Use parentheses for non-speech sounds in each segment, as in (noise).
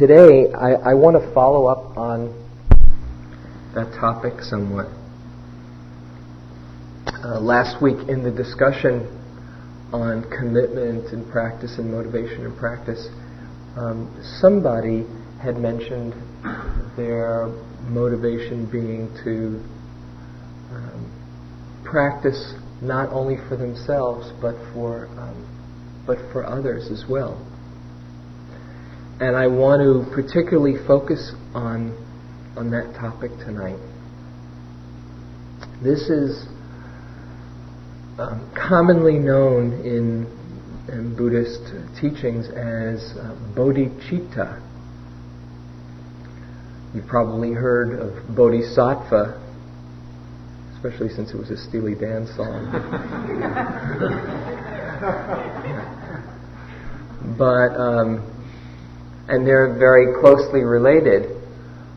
Today, I, I want to follow up on that topic somewhat. Uh, last week, in the discussion on commitment and practice and motivation and practice, um, somebody had mentioned their motivation being to um, practice not only for themselves but for um, but for others as well. And I want to particularly focus on, on that topic tonight. This is um, commonly known in, in, Buddhist teachings as uh, bodhicitta. You've probably heard of bodhisattva, especially since it was a Steely Dan song. (laughs) but um, and they're very closely related.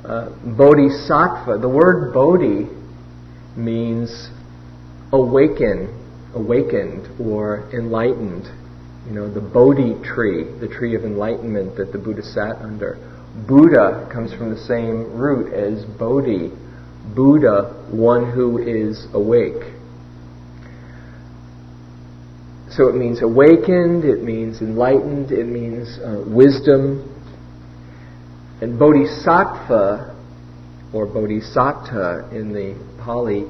Uh, bodhisattva, the word bodhi means awaken, awakened, or enlightened. You know, the Bodhi tree, the tree of enlightenment that the Buddha sat under. Buddha comes from the same root as Bodhi. Buddha, one who is awake. So it means awakened, it means enlightened, it means uh, wisdom, and bodhisattva, or bodhisatta in the Pali,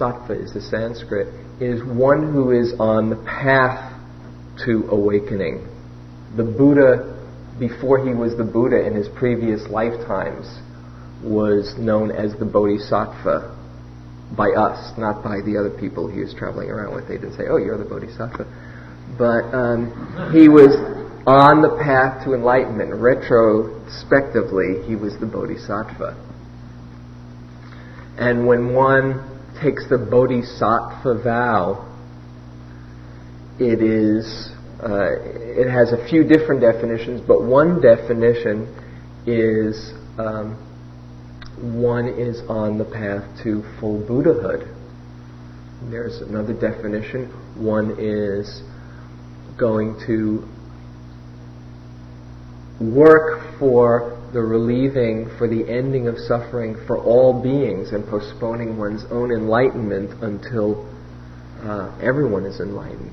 sattva is the Sanskrit, is one who is on the path to awakening. The Buddha, before he was the Buddha in his previous lifetimes, was known as the Bodhisattva by us, not by the other people he was traveling around with. They didn't say, oh, you're the Bodhisattva. But um, he was on the path to enlightenment. Retrospectively, he was the bodhisattva. And when one takes the bodhisattva vow, it is uh, it has a few different definitions, but one definition is um, one is on the path to full Buddhahood. There's another definition. One is going to work for the relieving, for the ending of suffering for all beings and postponing one's own enlightenment until uh, everyone is enlightened.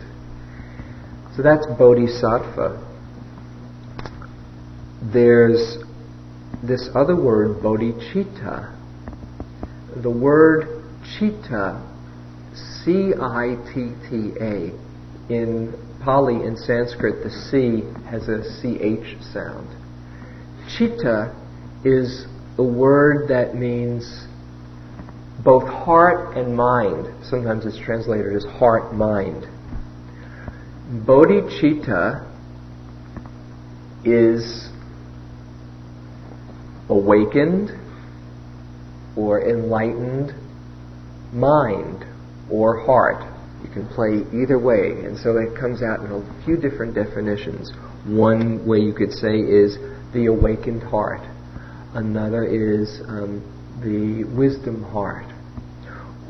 So that's bodhisattva. There's this other word, bodhicitta. The word citta, C I T T A, in Pali and Sanskrit, the C has a CH sound. Chitta is a word that means both heart and mind. Sometimes it's translated as heart mind. Bodhicitta is awakened or enlightened mind or heart. You can play either way, and so it comes out in a few different definitions. One way you could say is the awakened heart. Another is um, the wisdom heart.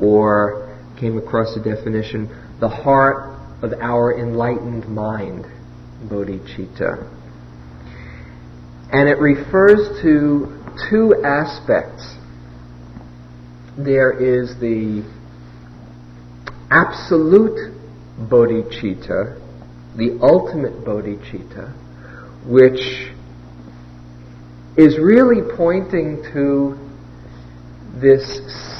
Or came across a definition, the heart of our enlightened mind, bodhicitta. And it refers to two aspects. There is the absolute bodhicitta, the ultimate bodhicitta, which is really pointing to this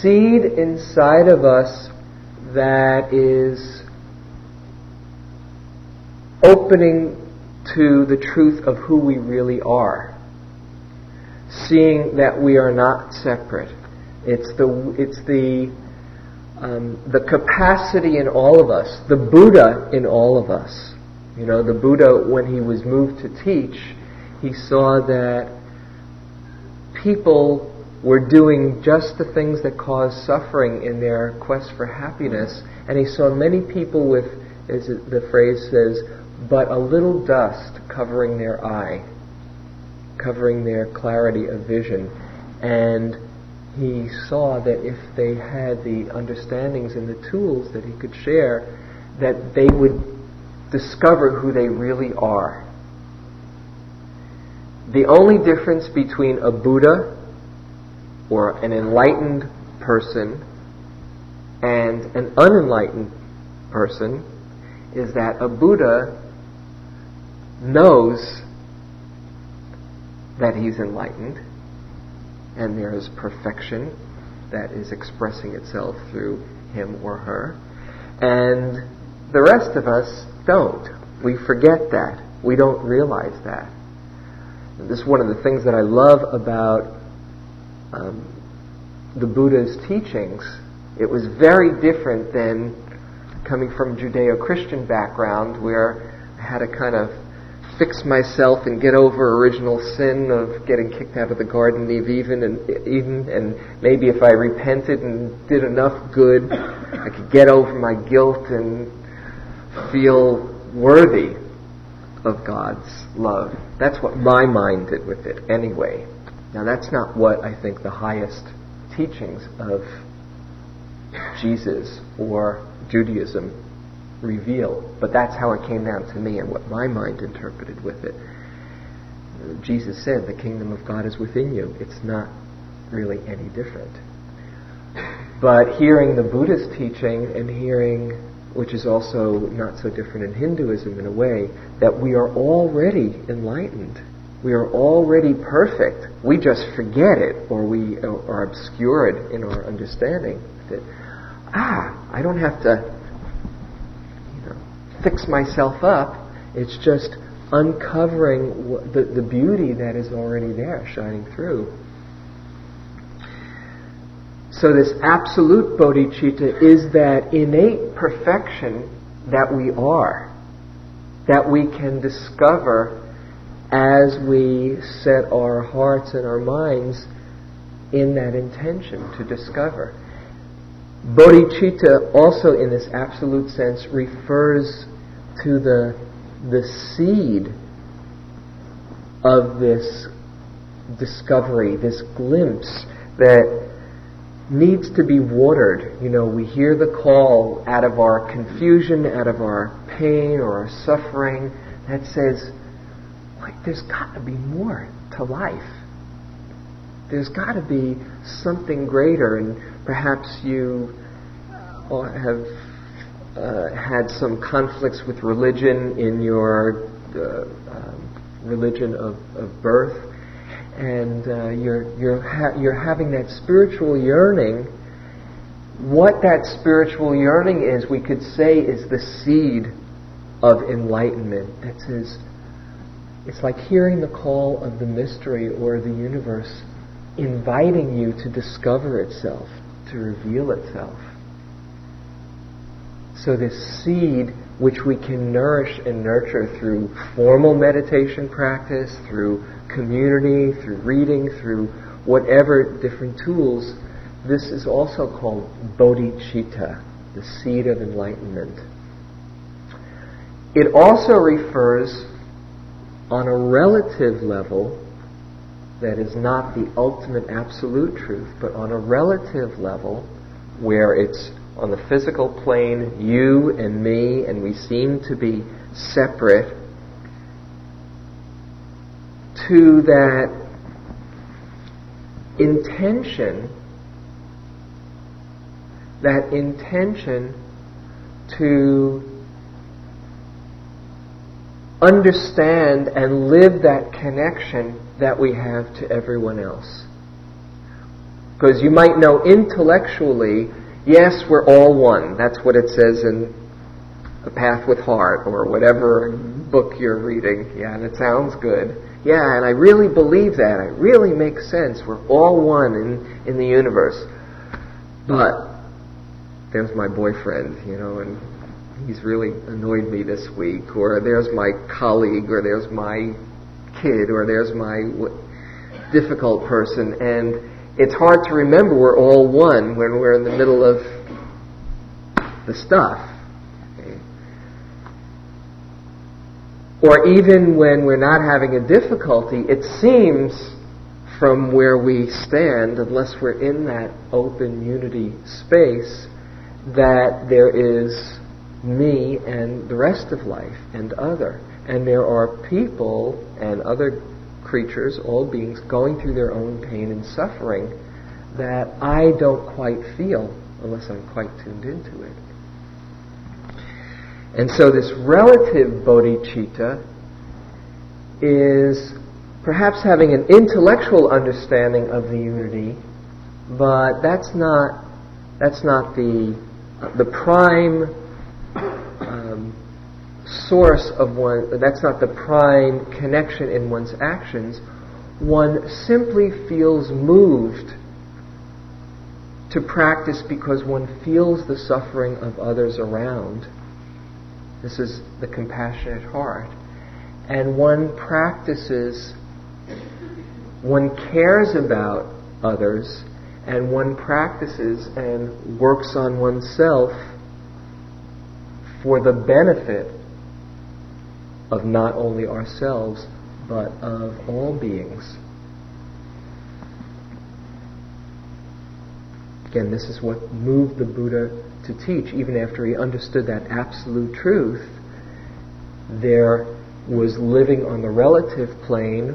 seed inside of us that is opening to the truth of who we really are. Seeing that we are not separate. It's the, it's the um, the capacity in all of us, the Buddha in all of us. You know, the Buddha, when he was moved to teach, he saw that people were doing just the things that cause suffering in their quest for happiness, and he saw many people with, as the phrase says, but a little dust covering their eye, covering their clarity of vision. And he saw that if they had the understandings and the tools that he could share, that they would discover who they really are. The only difference between a Buddha or an enlightened person and an unenlightened person is that a Buddha knows that he's enlightened and there is perfection that is expressing itself through him or her. And the rest of us don't. We forget that. We don't realize that. This is one of the things that I love about um, the Buddha's teachings. It was very different than coming from Judeo-Christian background where I had a kind of fix myself and get over original sin of getting kicked out of the Garden of Eden and Eden, and maybe if I repented and did enough good, I could get over my guilt and feel worthy of God's love. That's what my mind did with it anyway. Now that's not what I think the highest teachings of Jesus or Judaism reveal, but that's how it came down to me and what my mind interpreted with it. Jesus said, The kingdom of God is within you. It's not really any different. But hearing the Buddhist teaching and hearing, which is also not so different in Hinduism in a way, that we are already enlightened. We are already perfect. We just forget it or we are obscured in our understanding that, ah, I don't have to fix myself up. It's just uncovering the, the beauty that is already there, shining through. So, this absolute bodhicitta is that innate perfection that we are, that we can discover as we set our hearts and our minds in that intention to discover. Bodhicitta also in this absolute sense refers to the, the seed of this discovery, this glimpse that needs to be watered. You know, we hear the call out of our confusion, out of our pain or our suffering that says, like, there's got to be more to life. There's got to be something greater, and perhaps you have uh, had some conflicts with religion in your uh, um, religion of, of birth, and uh, you're you're ha- you're having that spiritual yearning. What that spiritual yearning is, we could say, is the seed of enlightenment. That says, it's like hearing the call of the mystery or the universe inviting you to discover itself, to reveal itself. So, this seed which we can nourish and nurture through formal meditation practice, through community, through reading, through whatever different tools, this is also called bodhicitta, the seed of enlightenment. It also refers on a relative level that is not the ultimate absolute truth, but on a relative level where it's on the physical plane, you and me, and we seem to be separate, to that intention, that intention to understand and live that connection that we have to everyone else. Because you might know intellectually Yes, we're all one. That's what it says in A Path with Heart or whatever mm-hmm. book you're reading. Yeah, and it sounds good. Yeah, and I really believe that. It really makes sense. We're all one in, in the universe. But there's my boyfriend, you know, and he's really annoyed me this week. Or there's my colleague, or there's my kid, or there's my difficult person, and it's hard to remember we're all one when we're in the middle of the stuff. Or even when we're not having a difficulty, it seems from where we stand, unless we're in that open unity space, that there is me and the rest of life and other. And there are people and other creatures, all beings, going through their own pain and suffering that I don't quite feel unless I'm quite tuned into it. And so this relative bodhicitta is perhaps having an intellectual understanding of the unity, but that's not that's not the the prime source of one. That's not the prime connection in one's actions. One simply feels moved to practice because one feels the suffering of others around. This is the compassionate heart. And one practices, one cares about others, and one practices and works on oneself for the benefit of not only ourselves, but of all beings. Again, this is what moved the Buddha to teach, even after he understood that absolute truth. There was living on the relative plane.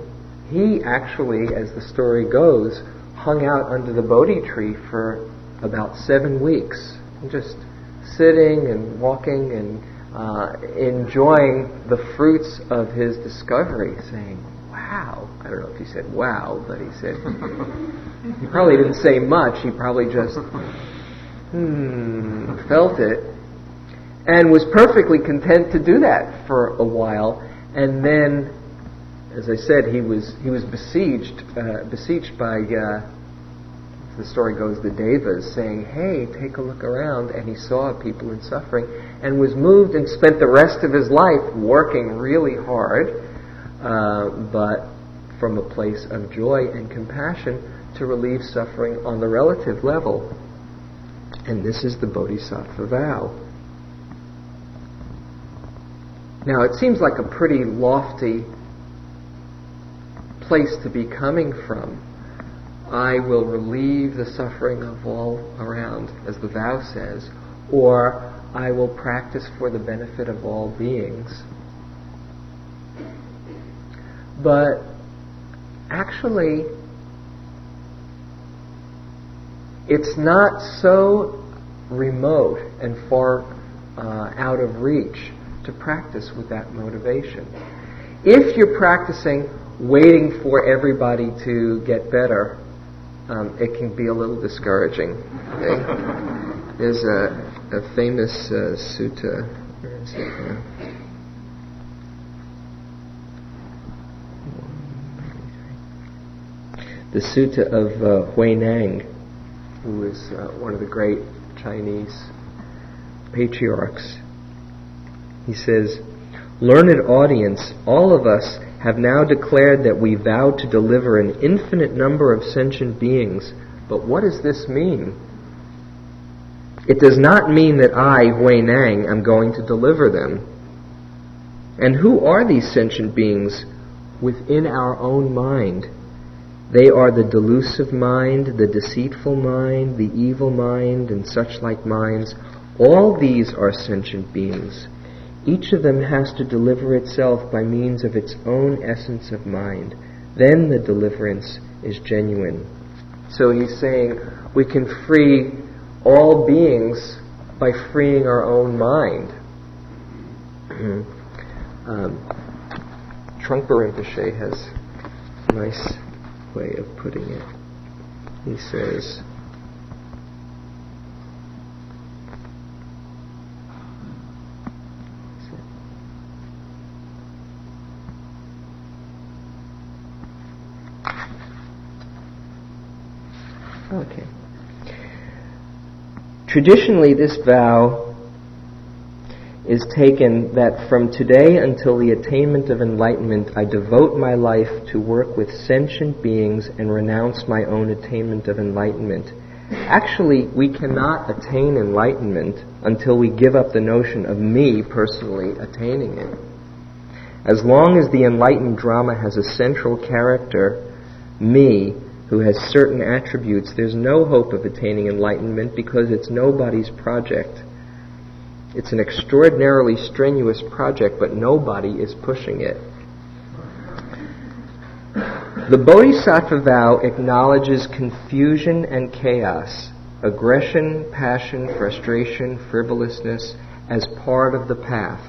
He actually, as the story goes, hung out under the Bodhi tree for about seven weeks, just sitting and walking and uh, enjoying the fruits of his discovery, saying, Wow. I don't know if he said wow, but he said, (laughs) he probably didn't say much. He probably just, hmm, felt it. And was perfectly content to do that for a while. And then, as I said, he was, he was besieged, uh, besieged by, uh, the story goes, the devas saying, hey, take a look around. And he saw people in suffering and was moved and spent the rest of his life working really hard, uh, but from a place of joy and compassion to relieve suffering on the relative level. And this is the Bodhisattva vow. Now, it seems like a pretty lofty place to be coming from. I will relieve the suffering of all around, as the vow says, or I will practice for the benefit of all beings. But actually, it's not so remote and far uh, out of reach to practice with that motivation. If you're practicing waiting for everybody to get better, um, it can be a little discouraging. Okay? There's a, a famous uh, sutta. Where is it? the sutta of uh, Huineng, who is uh, one of the great Chinese patriarchs. He says, Learned audience, all of us have now declared that we vow to deliver an infinite number of sentient beings. But what does this mean? It does not mean that I, Huineng, am going to deliver them. And who are these sentient beings within our own mind? They are the delusive mind, the deceitful mind, the evil mind, and such like minds. All these are sentient beings. Each of them has to deliver itself by means of its own essence of mind. Then the deliverance is genuine. So he's saying we can free all beings by freeing our own mind. (clears throat) um, Trungpa Rinpoche has a nice way of putting it. He says, Okay. Traditionally, this vow is taken that from today until the attainment of enlightenment, I devote my life to work with sentient beings and renounce my own attainment of enlightenment. Actually, we cannot attain enlightenment until we give up the notion of me personally attaining it. As long as the enlightened drama has a central character, me, who has certain attributes, there's no hope of attaining enlightenment because it's nobody's project. It's an extraordinarily strenuous project, but nobody is pushing it. The Bodhisattva vow acknowledges confusion and chaos, aggression, passion, frustration, frivolousness as part of the path.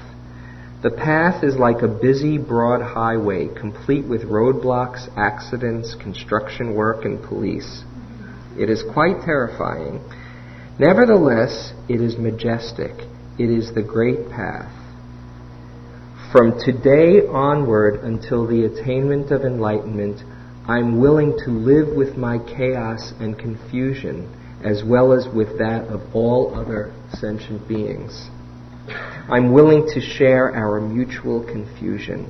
The path is like a busy, broad highway, complete with roadblocks, accidents, construction work, and police. It is quite terrifying. Nevertheless, it is majestic. It is the great path. From today onward until the attainment of enlightenment, I'm willing to live with my chaos and confusion as well as with that of all other sentient beings. I'm willing to share our mutual confusion.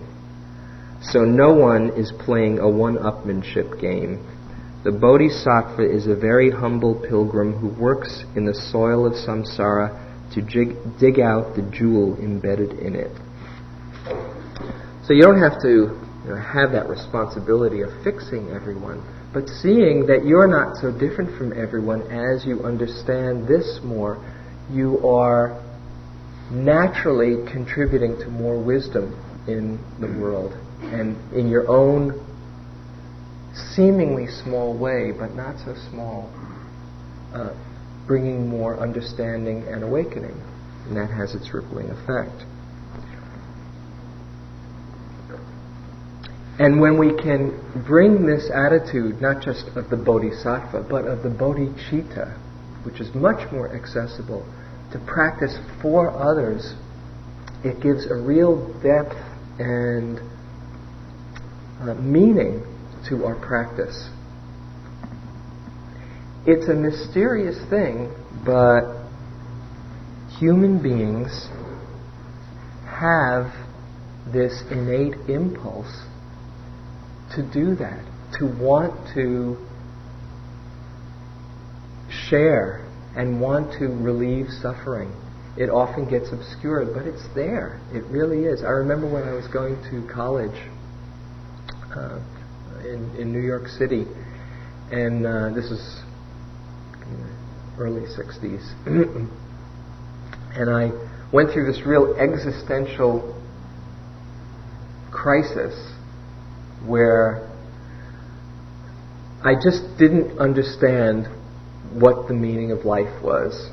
So no one is playing a one-upmanship game. The Bodhisattva is a very humble pilgrim who works in the soil of samsara to dig, dig out the jewel embedded in it. So you don't have to you know, have that responsibility of fixing everyone, but seeing that you're not so different from everyone as you understand this more, you are naturally contributing to more wisdom in the world and in your own seemingly small way, but not so small. Uh, bringing more understanding and awakening. And that has its rippling effect. And when we can bring this attitude, not just of the bodhisattva, but of the bodhicitta, which is much more accessible, to practice for others, it gives a real depth and uh, meaning to our practice. It's a mysterious thing, but human beings have this innate impulse to do that, to want to share and want to relieve suffering. It often gets obscured, but it's there. It really is. I remember when I was going to college uh, in, in New York City, and uh, this is early 60s. (clears throat) and I went through this real existential crisis where I just didn't understand what the meaning of life was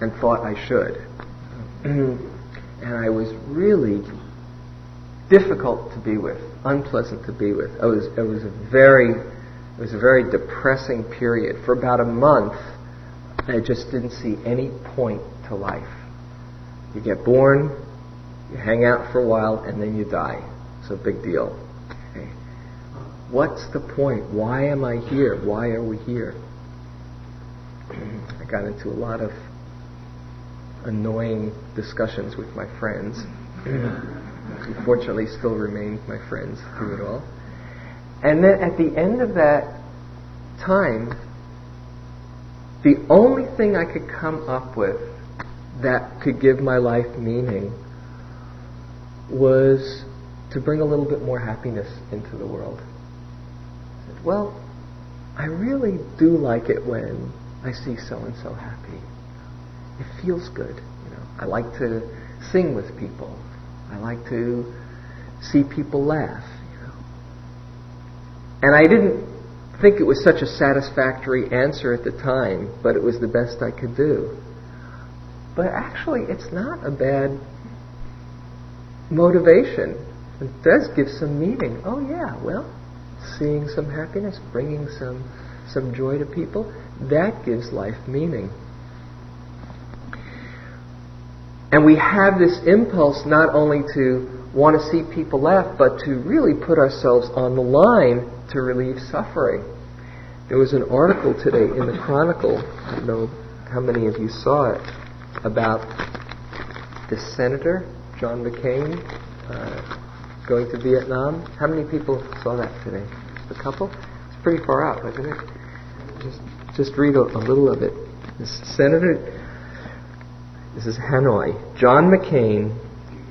and thought I should. (clears throat) and I was really difficult to be with, unpleasant to be with. It was, it was a very, it was a very depressing period. For about a month, I just didn't see any point to life. You get born, you hang out for a while, and then you die. It's a big deal. What's the point? Why am I here? Why are we here? I got into a lot of annoying discussions with my friends. Unfortunately, still remain my friends through it all. And then at the end of that time, the only thing I could come up with that could give my life meaning was to bring a little bit more happiness into the world. Well, I really do like it when I see so and so happy. It feels good. You know, I like to sing with people. I like to see people laugh. You know, and I didn't think it was such a satisfactory answer at the time, but it was the best I could do. But actually, it's not a bad motivation. It does give some meaning. Oh, yeah, well, seeing some happiness, bringing some, some joy to people, that gives life meaning. And we have this impulse not only to want to see people laugh, but to really put ourselves on the line to relieve suffering. There was an article today in the Chronicle, I don't know how many of you saw it, about the senator, John McCain, uh, going to Vietnam. How many people saw that today? Just a couple? It's pretty far out, isn't it? Just, just read a, a little of it. This senator, this is Hanoi. John McCain,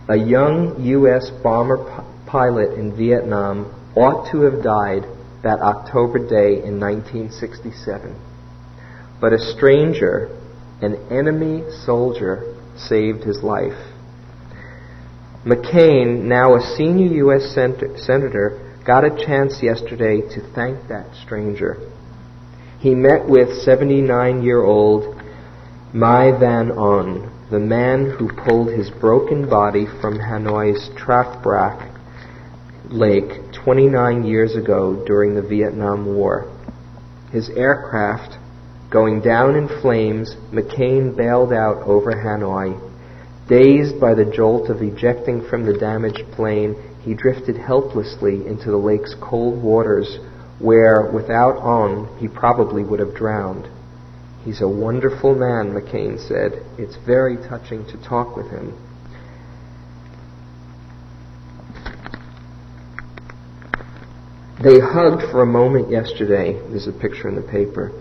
a young U.S. bomber p- pilot in Vietnam, ought to have died that October day in 1967. But a stranger, an enemy soldier, saved his life. McCain, now a senior U.S. Senator, got a chance yesterday to thank that stranger. He met with 79 year old Mai Van On, the man who pulled his broken body from Hanoi's Truc Bach Lake 29 years ago during the Vietnam War. His aircraft going down in flames, McCain bailed out over Hanoi. Dazed by the jolt of ejecting from the damaged plane, he drifted helplessly into the lake's cold waters, where, without On, he probably would have drowned. He's a wonderful man, McCain said. It's very touching to talk with him. They hugged for a moment yesterday. There's a picture in the paper.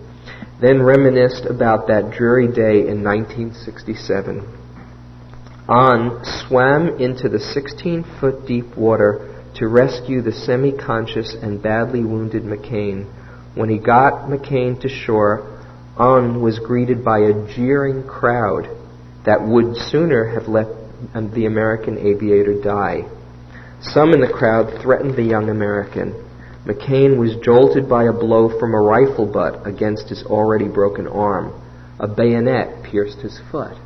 Then reminisced about that dreary day in 1967. On swam into the 16 foot deep water to rescue the semi conscious and badly wounded McCain. When he got McCain to shore, On was greeted by a jeering crowd that would sooner have let the American aviator die. Some in the crowd threatened the young American. McCain was jolted by a blow from a rifle butt against his already broken arm. A bayonet pierced his foot.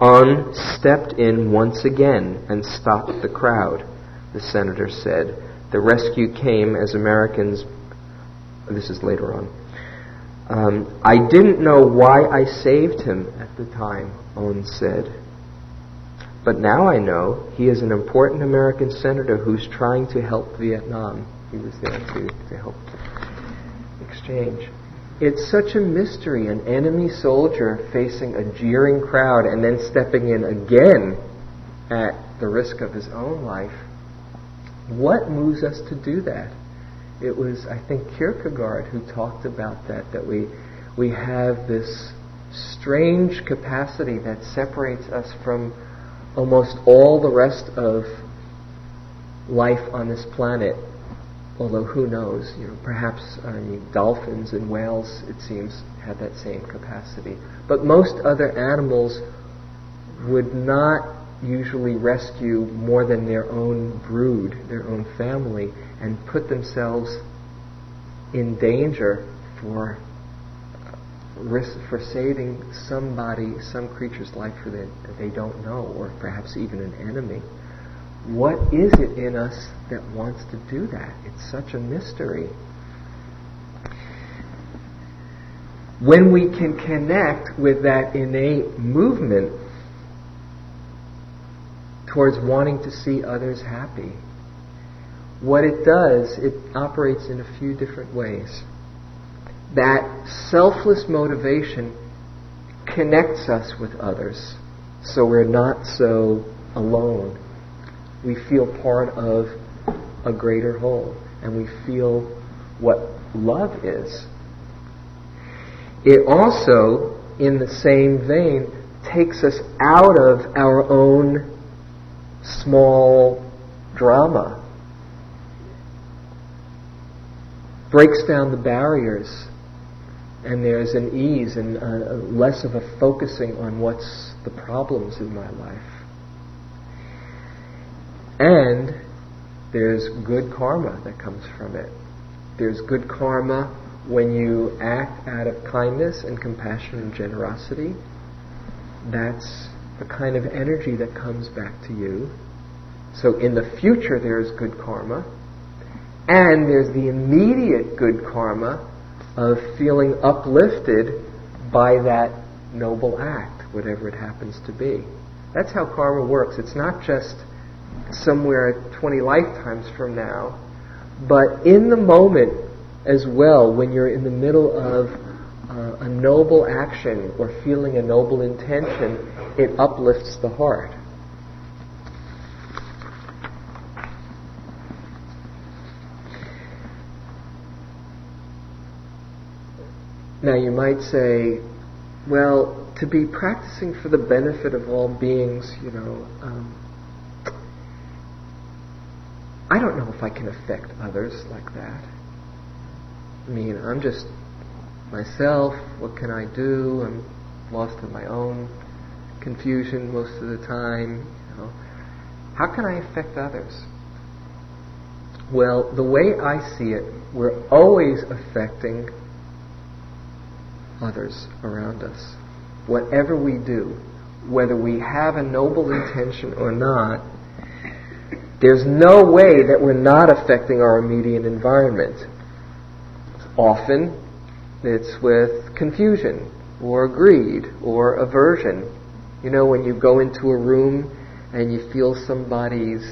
On stepped in once again and stopped the crowd, the senator said. The rescue came as Americans. This is later on. Um, I didn't know why I saved him at the time, On said. But now I know he is an important American senator who's trying to help Vietnam. He was there to, to help exchange. It's such a mystery, an enemy soldier facing a jeering crowd and then stepping in again at the risk of his own life. What moves us to do that? It was, I think, Kierkegaard who talked about that, that we, we have this strange capacity that separates us from almost all the rest of life on this planet. Although who knows, you know, perhaps I mean, dolphins and whales, it seems, have that same capacity. But most other animals would not usually rescue more than their own brood, their own family, and put themselves in danger for uh, risk for saving somebody, some creature's life that, that they don't know, or perhaps even an enemy. What is it in us that wants to do that? It's such a mystery. When we can connect with that innate movement towards wanting to see others happy, what it does, it operates in a few different ways that selfless motivation connects us with others so we're not so alone. We feel part of a greater whole and we feel what love is. It also, in the same vein, takes us out of our own small drama, breaks down the barriers and there's an ease and less of a focusing on what's the problems in my life. And there's good karma that comes from it. There's good karma when you act out of kindness and compassion and generosity. That's the kind of energy that comes back to you. So in the future, there's good karma. And there's the immediate good karma of feeling uplifted by that noble act, whatever it happens to be. That's how karma works. It's not just somewhere 20 lifetimes from now, but in the moment as well, when you're in the middle of uh, a noble action or feeling a noble intention, it uplifts the heart. Now you might say, well, to be practicing for the benefit of all beings, you know, um, I don't know if I can affect others like that. I mean, I'm just myself. What can I do? I'm lost in my own confusion most of the time. You know. How can I affect others? Well, the way I see it, we're always affecting others around us. Whatever we do, whether we have a noble intention or not, there's no way that we're not affecting our immediate environment. Often, it's with confusion or greed or aversion. You know, when you go into a room and you feel somebody's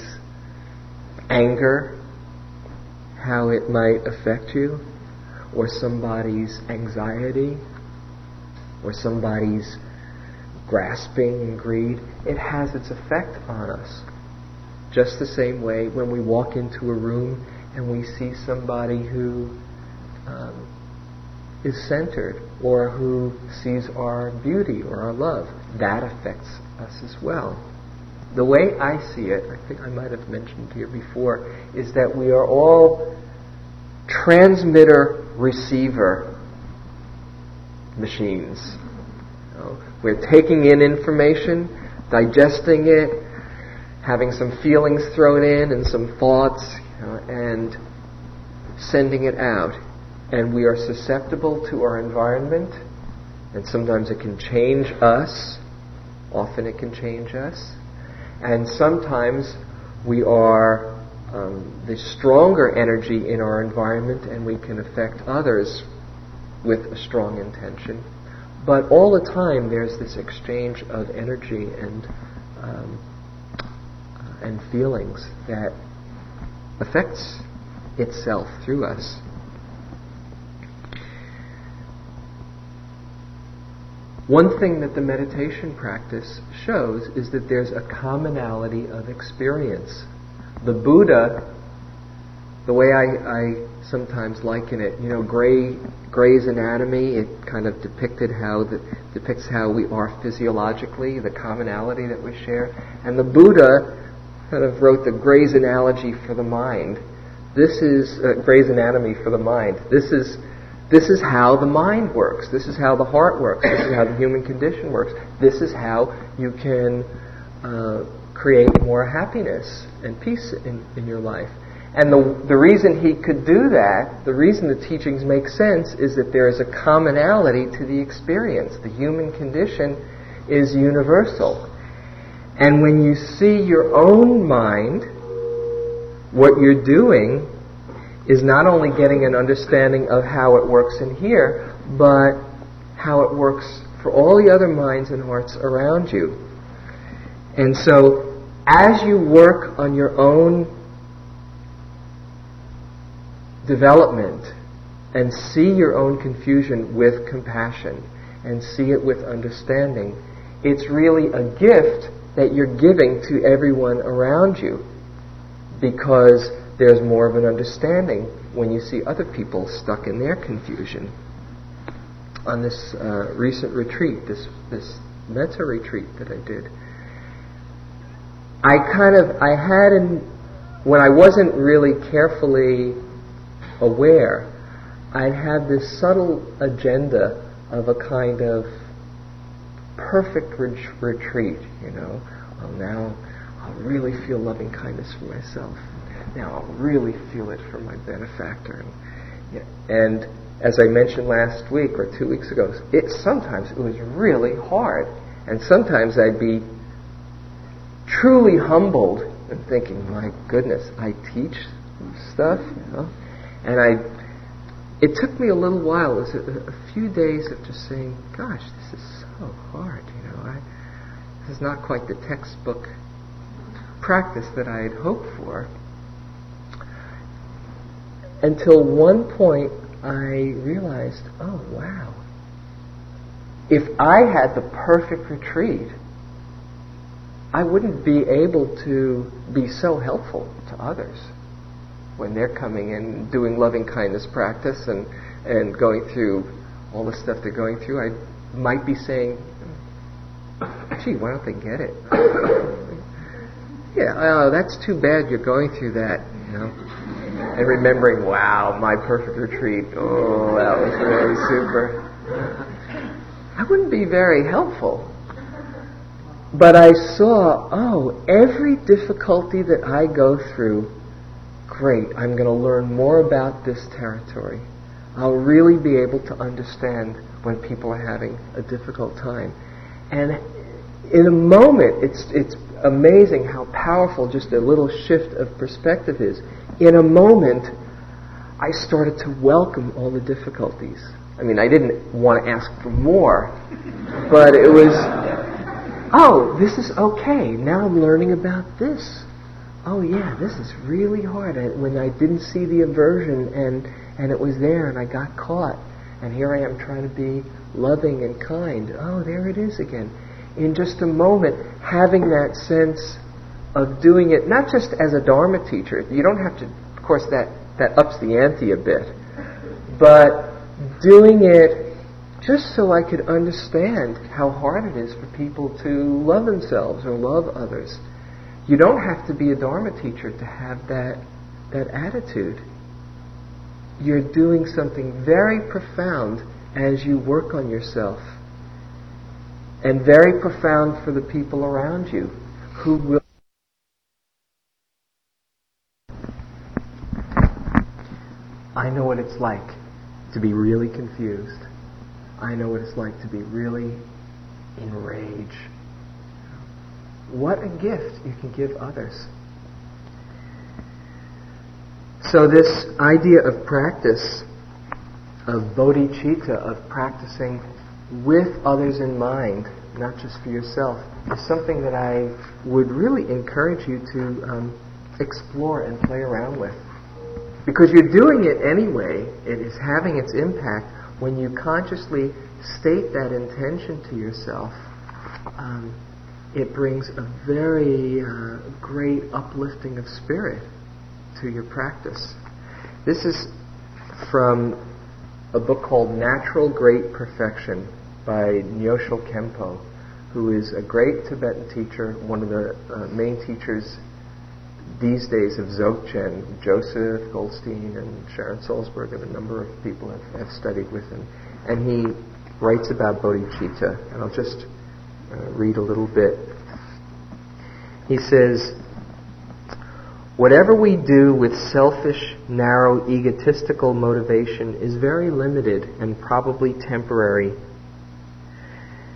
anger, how it might affect you, or somebody's anxiety, or somebody's grasping and greed, it has its effect on us. Just the same way when we walk into a room and we see somebody who um, is centered or who sees our beauty or our love, that affects us as well. The way I see it, I think I might have mentioned here before, is that we are all transmitter receiver machines. You know, we're taking in information, digesting it, having some feelings thrown in and some thoughts, you know, and sending it out. And we are susceptible to our environment, and sometimes it can change us. Often it can change us. And sometimes we are um, the stronger energy in our environment, and we can affect others with a strong intention. But all the time, there's this exchange of energy and um, and feelings that affects itself through us. One thing that the meditation practice shows is that there's a commonality of experience. The Buddha, the way I, I sometimes liken it, you know, Gray, Gray's Anatomy, it kind of depicted how the, depicts how we are physiologically, the commonality that we share. And the Buddha kind of wrote the Gray's analogy for the mind. This is uh, Gray's anatomy for the mind. This is this is how the mind works. This is how the heart works. This is how the human condition works. This is how you can uh, create more happiness and peace in, in your life. And the, the reason he could do that, the reason the teachings make sense, is that there is a commonality to the experience. The human condition is universal. And when you see your own mind, what you're doing is not only getting an understanding of how it works in here, but how it works for all the other minds and hearts around you. And so, as you work on your own development and see your own confusion with compassion and see it with understanding, it's really a gift that you're giving to everyone around you because there's more of an understanding when you see other people stuck in their confusion. On this uh, recent retreat, this this metta retreat that I did, I kind of I had in when I wasn't really carefully aware, I'd had this subtle agenda of a kind of perfect ret- retreat, you know. Well, now I'll really feel loving kindness for myself. Now I'll really feel it for my benefactor. And, and as I mentioned last week or two weeks ago, it sometimes it was really hard, and sometimes I'd be truly humbled and thinking, "My goodness, I teach stuff," you know, and I. It took me a little while. It was a, a few days of just saying, "Gosh, this is so hard," you know. I, this is not quite the textbook practice that I had hoped for. Until one point I realized, oh wow, if I had the perfect retreat, I wouldn't be able to be so helpful to others when they're coming in doing loving kindness practice and, and going through all the stuff they're going through. I might be saying, gee, why don't they get it? (coughs) yeah, oh, that's too bad you're going through that, you know. And remembering, wow, my perfect retreat, oh, that was really super. I wouldn't be very helpful. But I saw, oh, every difficulty that I go through, great, I'm going to learn more about this territory. I'll really be able to understand when people are having a difficult time. And in a moment, it's, it's amazing how powerful just a little shift of perspective is. In a moment, I started to welcome all the difficulties. I mean, I didn't want to ask for more, but it was, oh, this is okay. Now I'm learning about this. Oh yeah, this is really hard. I, when I didn't see the aversion and and it was there and I got caught, and here I am trying to be loving and kind. Oh, there it is again. In just a moment, having that sense of doing it not just as a Dharma teacher. You don't have to, of course, that that ups the ante a bit, but doing it just so I could understand how hard it is for people to love themselves or love others. You don't have to be a Dharma teacher to have that, that attitude. You're doing something very profound as you work on yourself. And very profound for the people around you who will. I know what it's like to be really confused. I know what it's like to be really enraged. What a gift you can give others. So, this idea of practice, of bodhicitta, of practicing with others in mind, not just for yourself, is something that I would really encourage you to um, explore and play around with. Because you're doing it anyway, it is having its impact when you consciously state that intention to yourself. Um, it brings a very uh, great uplifting of spirit to your practice. This is from a book called Natural Great Perfection by Nyoshul Khenpo, who is a great Tibetan teacher, one of the uh, main teachers these days of Dzogchen, Joseph Goldstein and Sharon Salzberg and a number of people have, have studied with him. And he writes about bodhicitta, and I'll just uh, read a little bit. He says, Whatever we do with selfish, narrow, egotistical motivation is very limited and probably temporary.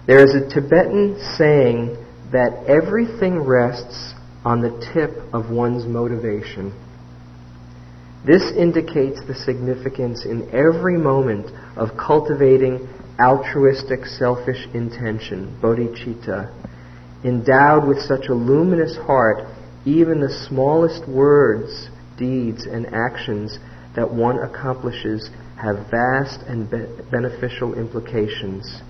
There is a Tibetan saying that everything rests on the tip of one's motivation. This indicates the significance in every moment of cultivating altruistic selfish intention, bodhicitta. Endowed with such a luminous heart, even the smallest words, deeds, and actions that one accomplishes have vast and be- beneficial implications.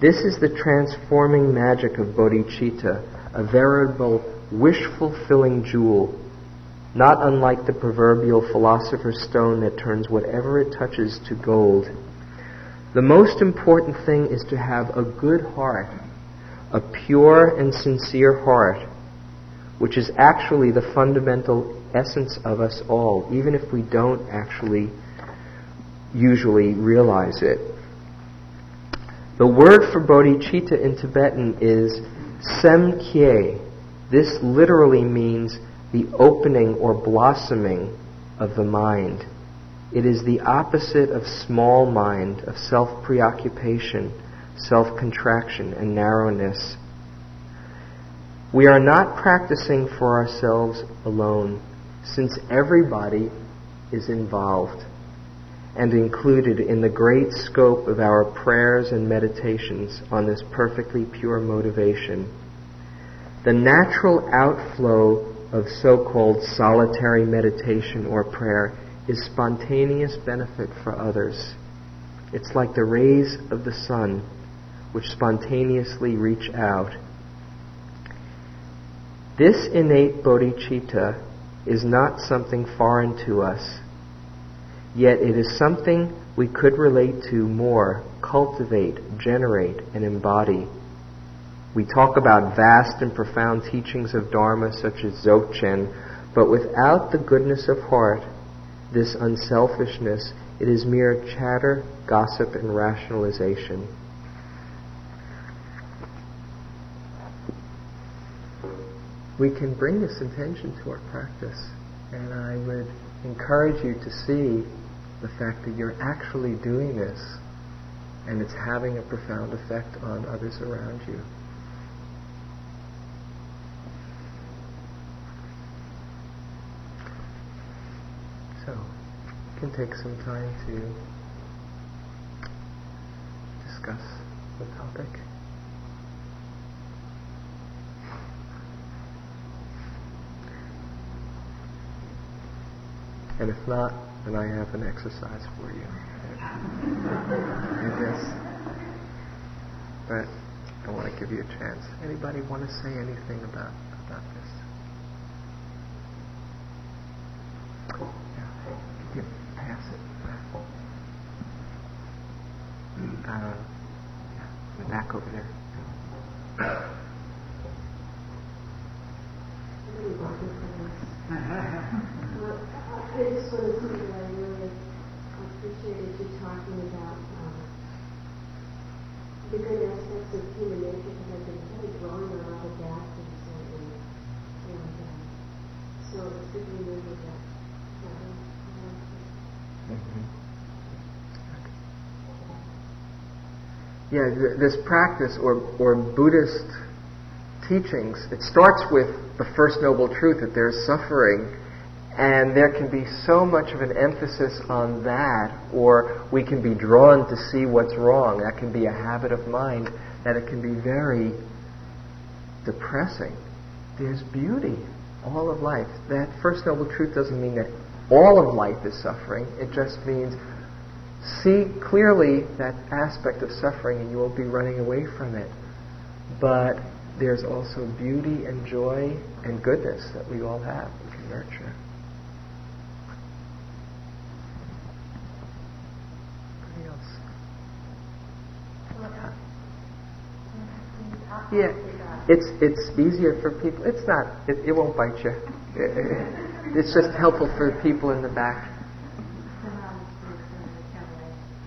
This is the transforming magic of bodhicitta, a veritable wish fulfilling jewel, not unlike the proverbial philosopher's stone that turns whatever it touches to gold. The most important thing is to have a good heart, a pure and sincere heart, which is actually the fundamental essence of us all, even if we don't actually usually realize it. The word for bodhicitta in Tibetan is semkye, this literally means the opening or blossoming of the mind. It is the opposite of small mind, of self preoccupation, self contraction, and narrowness. We are not practicing for ourselves alone, since everybody is involved and included in the great scope of our prayers and meditations on this perfectly pure motivation the natural outflow of so called solitary meditation or prayer is spontaneous benefit for others. It's like the rays of the sun which spontaneously reach out. This innate bodhicitta is not something foreign to us, yet it is something we could relate to more, cultivate, generate, and embody. We talk about vast and profound teachings of Dharma such as Dzogchen, but without the goodness of heart, this unselfishness, it is mere chatter, gossip, and rationalization. We can bring this intention to our practice, and I would encourage you to see the fact that you're actually doing this and it's having a profound effect on others around you. So, you can take some time to discuss the topic. And if not, then I have an exercise for you. I guess. But I want to give you a chance. Anybody want to say anything about about this? Yeah. Here, pass it. Uh, over there. I just want to say that I really appreciated you talking about um, the good aspects of human nature because I've been really drawn to all the bad things lately. And um, so it's good remember that. Mm-hmm. Yeah, th- this practice or, or Buddhist teachings, it starts with the first noble truth that there's suffering and there can be so much of an emphasis on that, or we can be drawn to see what's wrong. That can be a habit of mind, that it can be very depressing. There's beauty, all of life. That first noble truth doesn't mean that all of life is suffering. It just means see clearly that aspect of suffering and you won't be running away from it. But there's also beauty and joy and goodness that we all have, we can nurture. Yeah, it's it's easier for people. It's not. It, it won't bite you. It's just helpful for people in the back.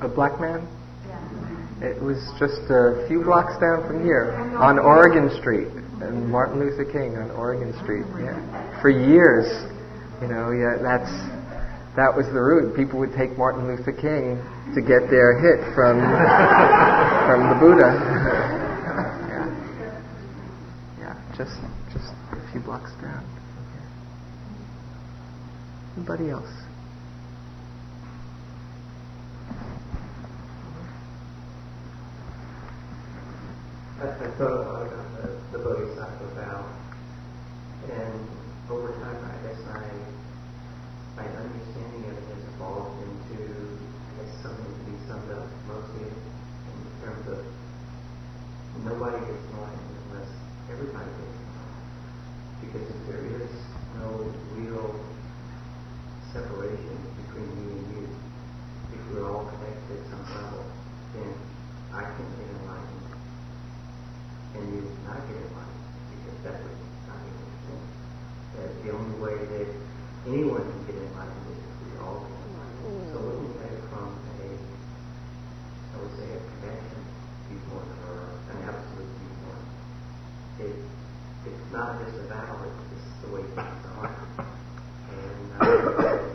A black man? Yeah. It was just a few blocks down from here on Oregon Street, and Martin Luther King on Oregon Street. Oh yeah, for years, you know, yeah, that's that was the route. People would take Martin Luther King to get their hit from (laughs) from the Buddha. yeah, yeah, just just a few blocks down. Anybody else? I, I thought a lot about the, the Bodhisattva vow, and over time, I guess I, my understanding of it has evolved into, I guess, something to be summed up mostly in terms of nobody gets enlightened unless everybody gets enlightened. Because if there is no real separation between me and you, if we're all connected at some level, then I can get enlightened and you not get enlightened because that would not make any sense. That the only way that anyone can get enlightened we all. So looking at it from a, I would say, a connection viewpoint or an absolute viewpoint, it, it's not just a vow, it's just the way things are. And uh.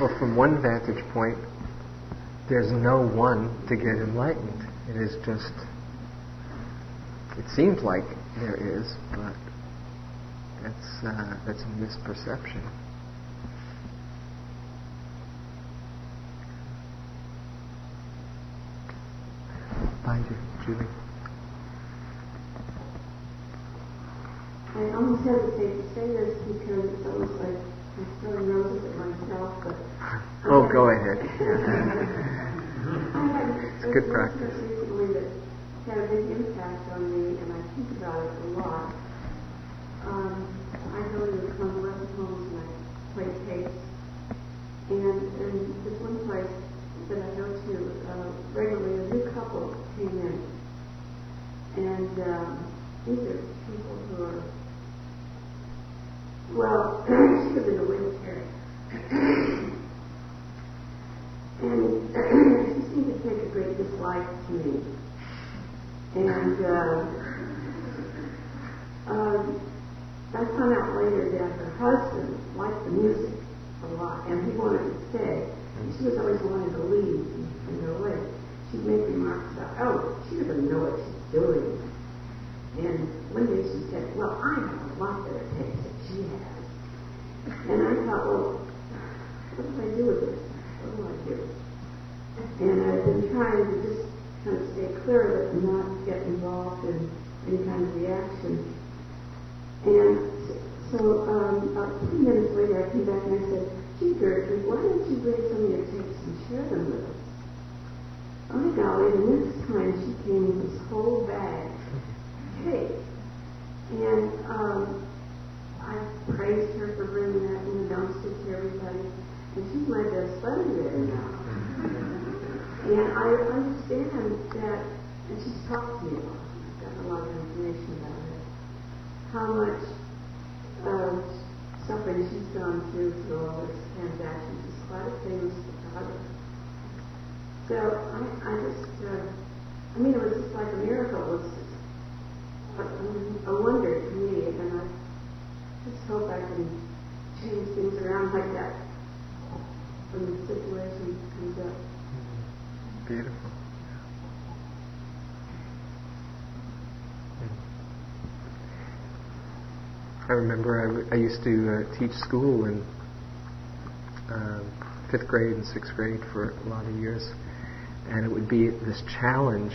Well, from one vantage point, there's no one to get enlightened. It is just, it seems like there is, but that's, uh, that's a misperception. Behind you, Julie. I almost hesitate to say this because it's almost like I'm throwing roses at myself, but. (laughs) Oh, go ahead. (laughs) It's good practice. (laughs) had a big impact on me, and I think about it a lot. Um, I go to the convalescent homes and I play tapes, and and this one place that I go to uh, regularly, a new couple came in, and um, these are people who are well, (clears throat) she was in a wheelchair. and (clears throat) she seemed to take a great dislike to me. And uh, um, I found out later that her husband liked the music a lot, and he wanted to stay. And she was always wanting to leave and go away. She'd make remarks about, oh, she doesn't know what she's doing. And one day she said, well, I have a lot better taste than she has. And I thought, well, what do I do with this? What do I do? And I've been trying to just kind of stay clear of it and not get involved in any kind of reaction. And so um, about three minutes later, I came back and I said, gee, Gertrude, why don't you bring some of your tapes and share them with us? Oh, my golly, the next time she came with this whole bag of tapes. And um, I praised her for bringing that in the dumpster to everybody. And she's my best friend there now. And I understand that, and she's talked to me about it. I've gotten a lot of information about it. How much uh, suffering she's gone through through all this transaction. She's quite a famous photographer. So I, I just, uh, I mean, it was just like a miracle. It was a, a wonder to me, and I just hope I can change things around like that when the situation comes up. Beautiful. I remember I, used to uh, teach school in um, fifth grade and sixth grade for a lot of years, and it would be this challenge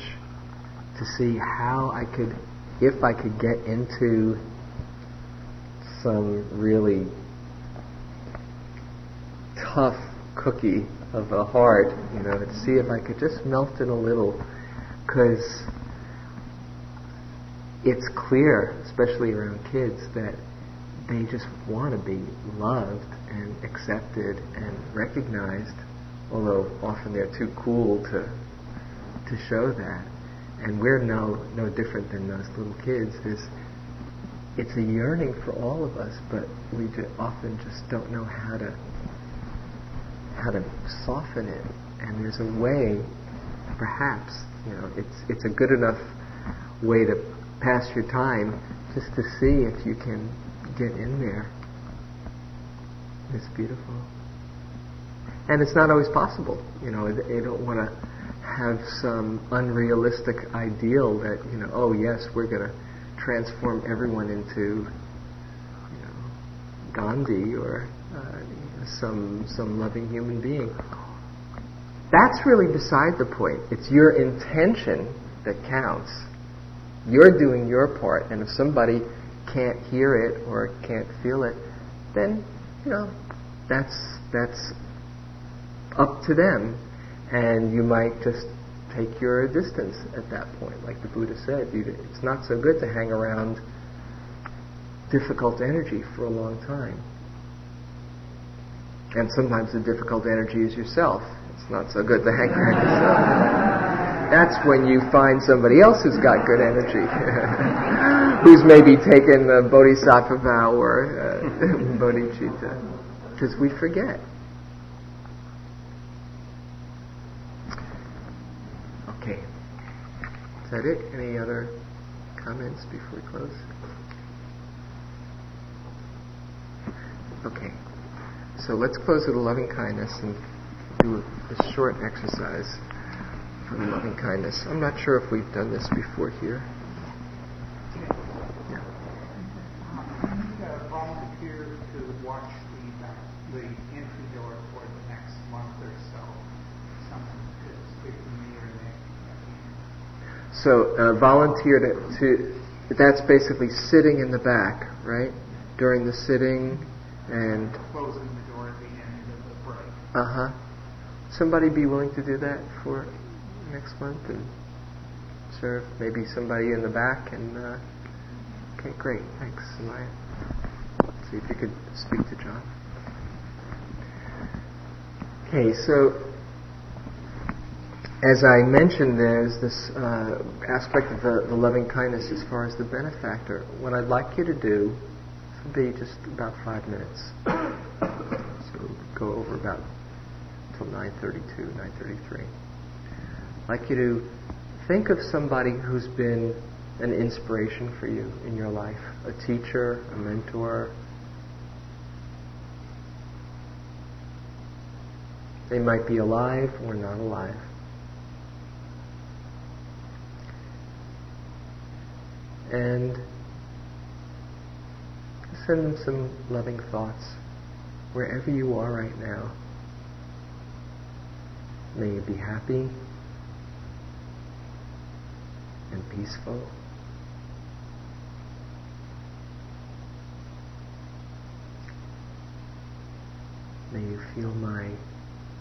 to see how I could, if I could get into some really tough cookie of a heart, you know, to see if I could just melt it a little, because it's clear, especially around kids, that they just want to be loved and accepted and recognized, although often they're too cool to to show that. And we're no no different than those little kids. There's it's a yearning for all of us, but we often just don't know how to how to soften it. And there's a way, perhaps, you know, it's it's a good enough way to pass your time just to see if you can get in there. It's beautiful. And it's not always possible. You know, they don't want to have some unrealistic ideal that, you know, oh yes, we're going to transform everyone into, you know, Gandhi or uh, some some loving human being. That's really beside the point. It's your intention that counts. You're doing your part, and if somebody can't hear it or can't feel it, then you know that's that's up to them, and you might just take your distance at that point. Like the Buddha said, you, it's not so good to hang around difficult energy for a long time. And sometimes the difficult energy is yourself. It's not so good to hang around yourself. That's when you find somebody else who's got good energy, (laughs) who's maybe taken the bodhisattva vow or uh, (laughs) bodhicitta, because we forget. Okay. Is that it? Any other comments before we close? Okay. So let's close with a loving kindness and do a, short exercise for loving kindness. I'm not sure if we've done this before here. So uh, volunteer to, to, that's basically sitting in the back, right? During the sitting and closing the door at the end of the break. Uh huh. Somebody be willing to do that for next month and serve maybe somebody in the back and uh, okay, great, thanks, Maya. See if you could speak to John. Okay, so as I mentioned, there's this uh, aspect of the, the loving kindness as far as the benefactor. What I'd like you to do would be just about five minutes. (coughs) So go over about till 9.32, 9.33. I'd like you to think of somebody who's been an inspiration for you in your life, a teacher, a mentor. They might be alive or not alive. And send them some loving thoughts wherever you are right now. May you be happy and peaceful. May you feel my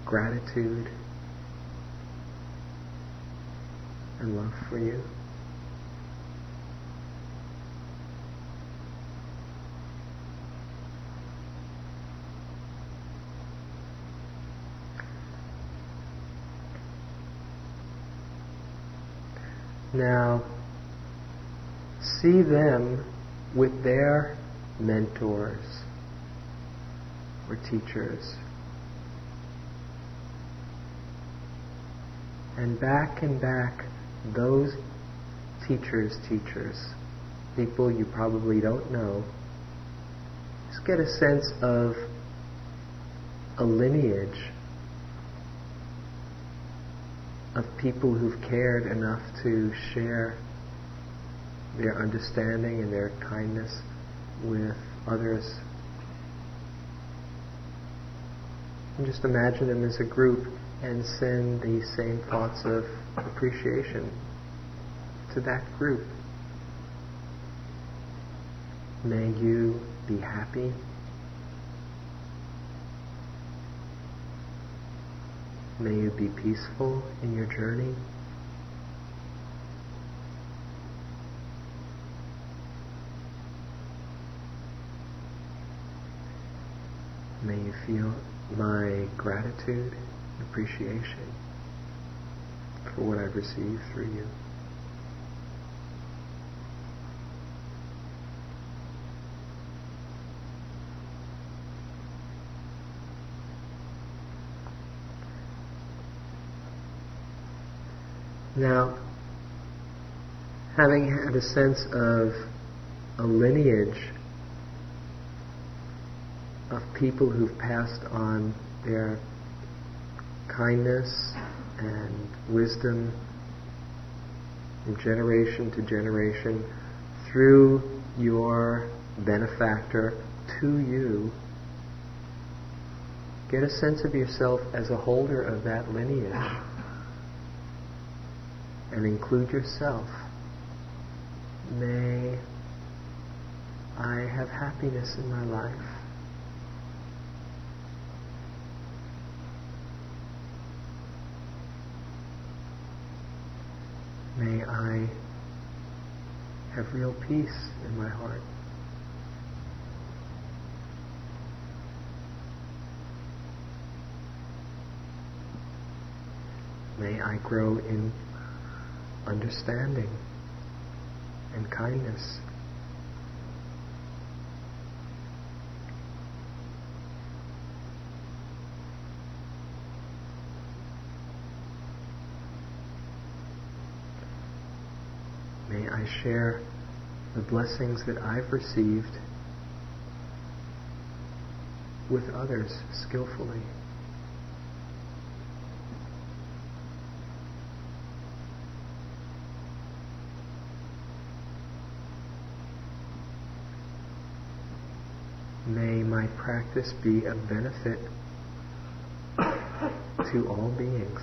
gratitude and love for you. Now, see them with their mentors or teachers. And back and back, those teachers' teachers, people you probably don't know, just get a sense of a lineage of people who've cared enough to share their understanding and their kindness with others. And just imagine them as a group and send the same thoughts of appreciation to that group. May you be happy May you be peaceful in your journey. May you feel my gratitude and appreciation for what I've received through you. Now, having had a sense of a lineage of people who've passed on their kindness and wisdom from generation to generation through your benefactor to you, Get a sense of yourself as a holder of that lineage and include yourself. May I have happiness in my life. May I have real peace in my heart. May I grow in understanding and kindness. May I share the blessings that I've received with others skillfully. May my practice be of benefit to all beings.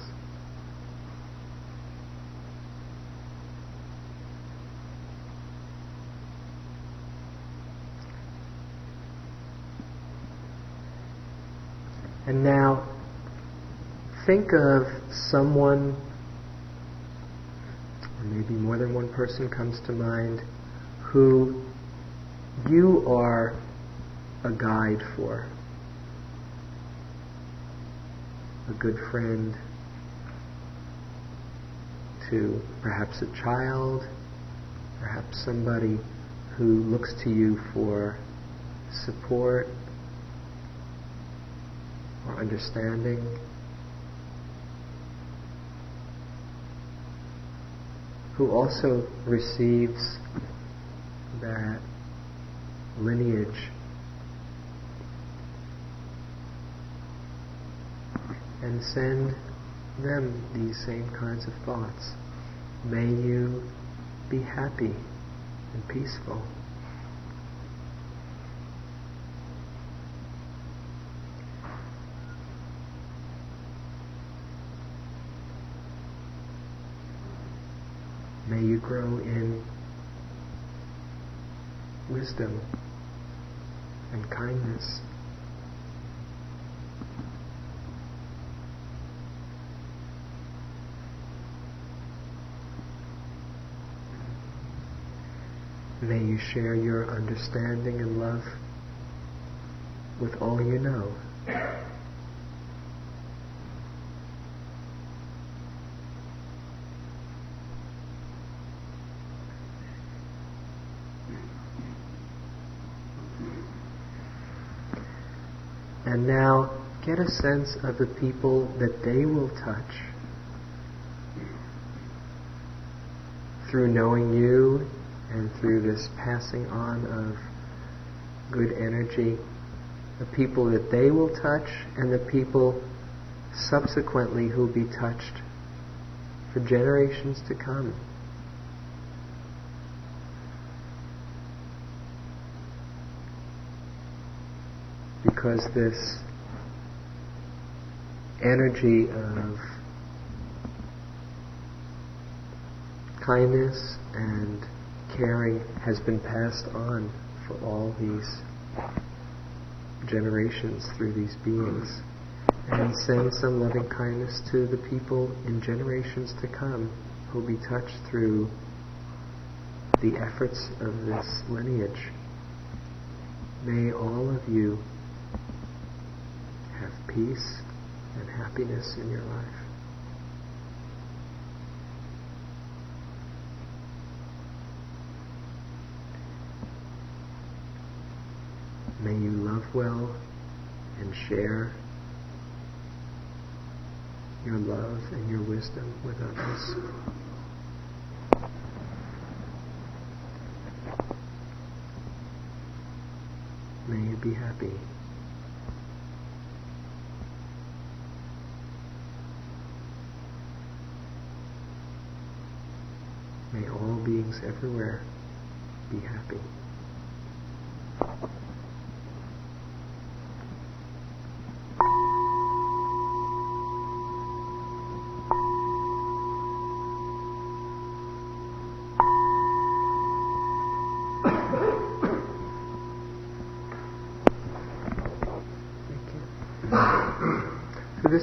And now, think of someone, or maybe more than one person comes to mind, who you are a guide for. A good friend to perhaps a child, perhaps somebody who looks to you for support or understanding. Who also receives that lineage and send them these same kinds of thoughts. May you be happy and peaceful. May you grow in wisdom and kindness. May you share your understanding and love with all you know. And now get a sense of the people that they will touch through knowing you and through this passing on of good energy, the people that they will touch and the people subsequently who will be touched for generations to come. Because this energy of kindness and caring has been passed on for all these generations through these beings. And send some loving kindness to the people in generations to come who will be touched through the efforts of this lineage. May all of you have peace and happiness in your life. May you love well and share your love and your wisdom with others. May you be happy. May all beings everywhere be happy.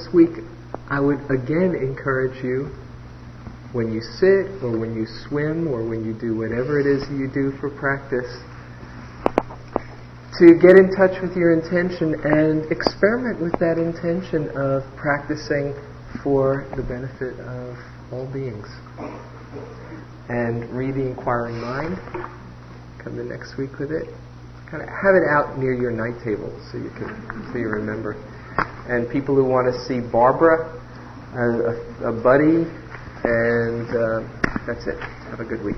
This week, I would again encourage you when you sit or when you swim or when you do whatever it is you do for practice to get in touch with your intention and experiment with that intention of practicing for the benefit of all beings. And read the inquiring mind. Come the next week with it. Kind of have it out near your night table so you can so you remember. And people who want to see Barbara, a, a, buddy, and uh, that's it. Have a good week.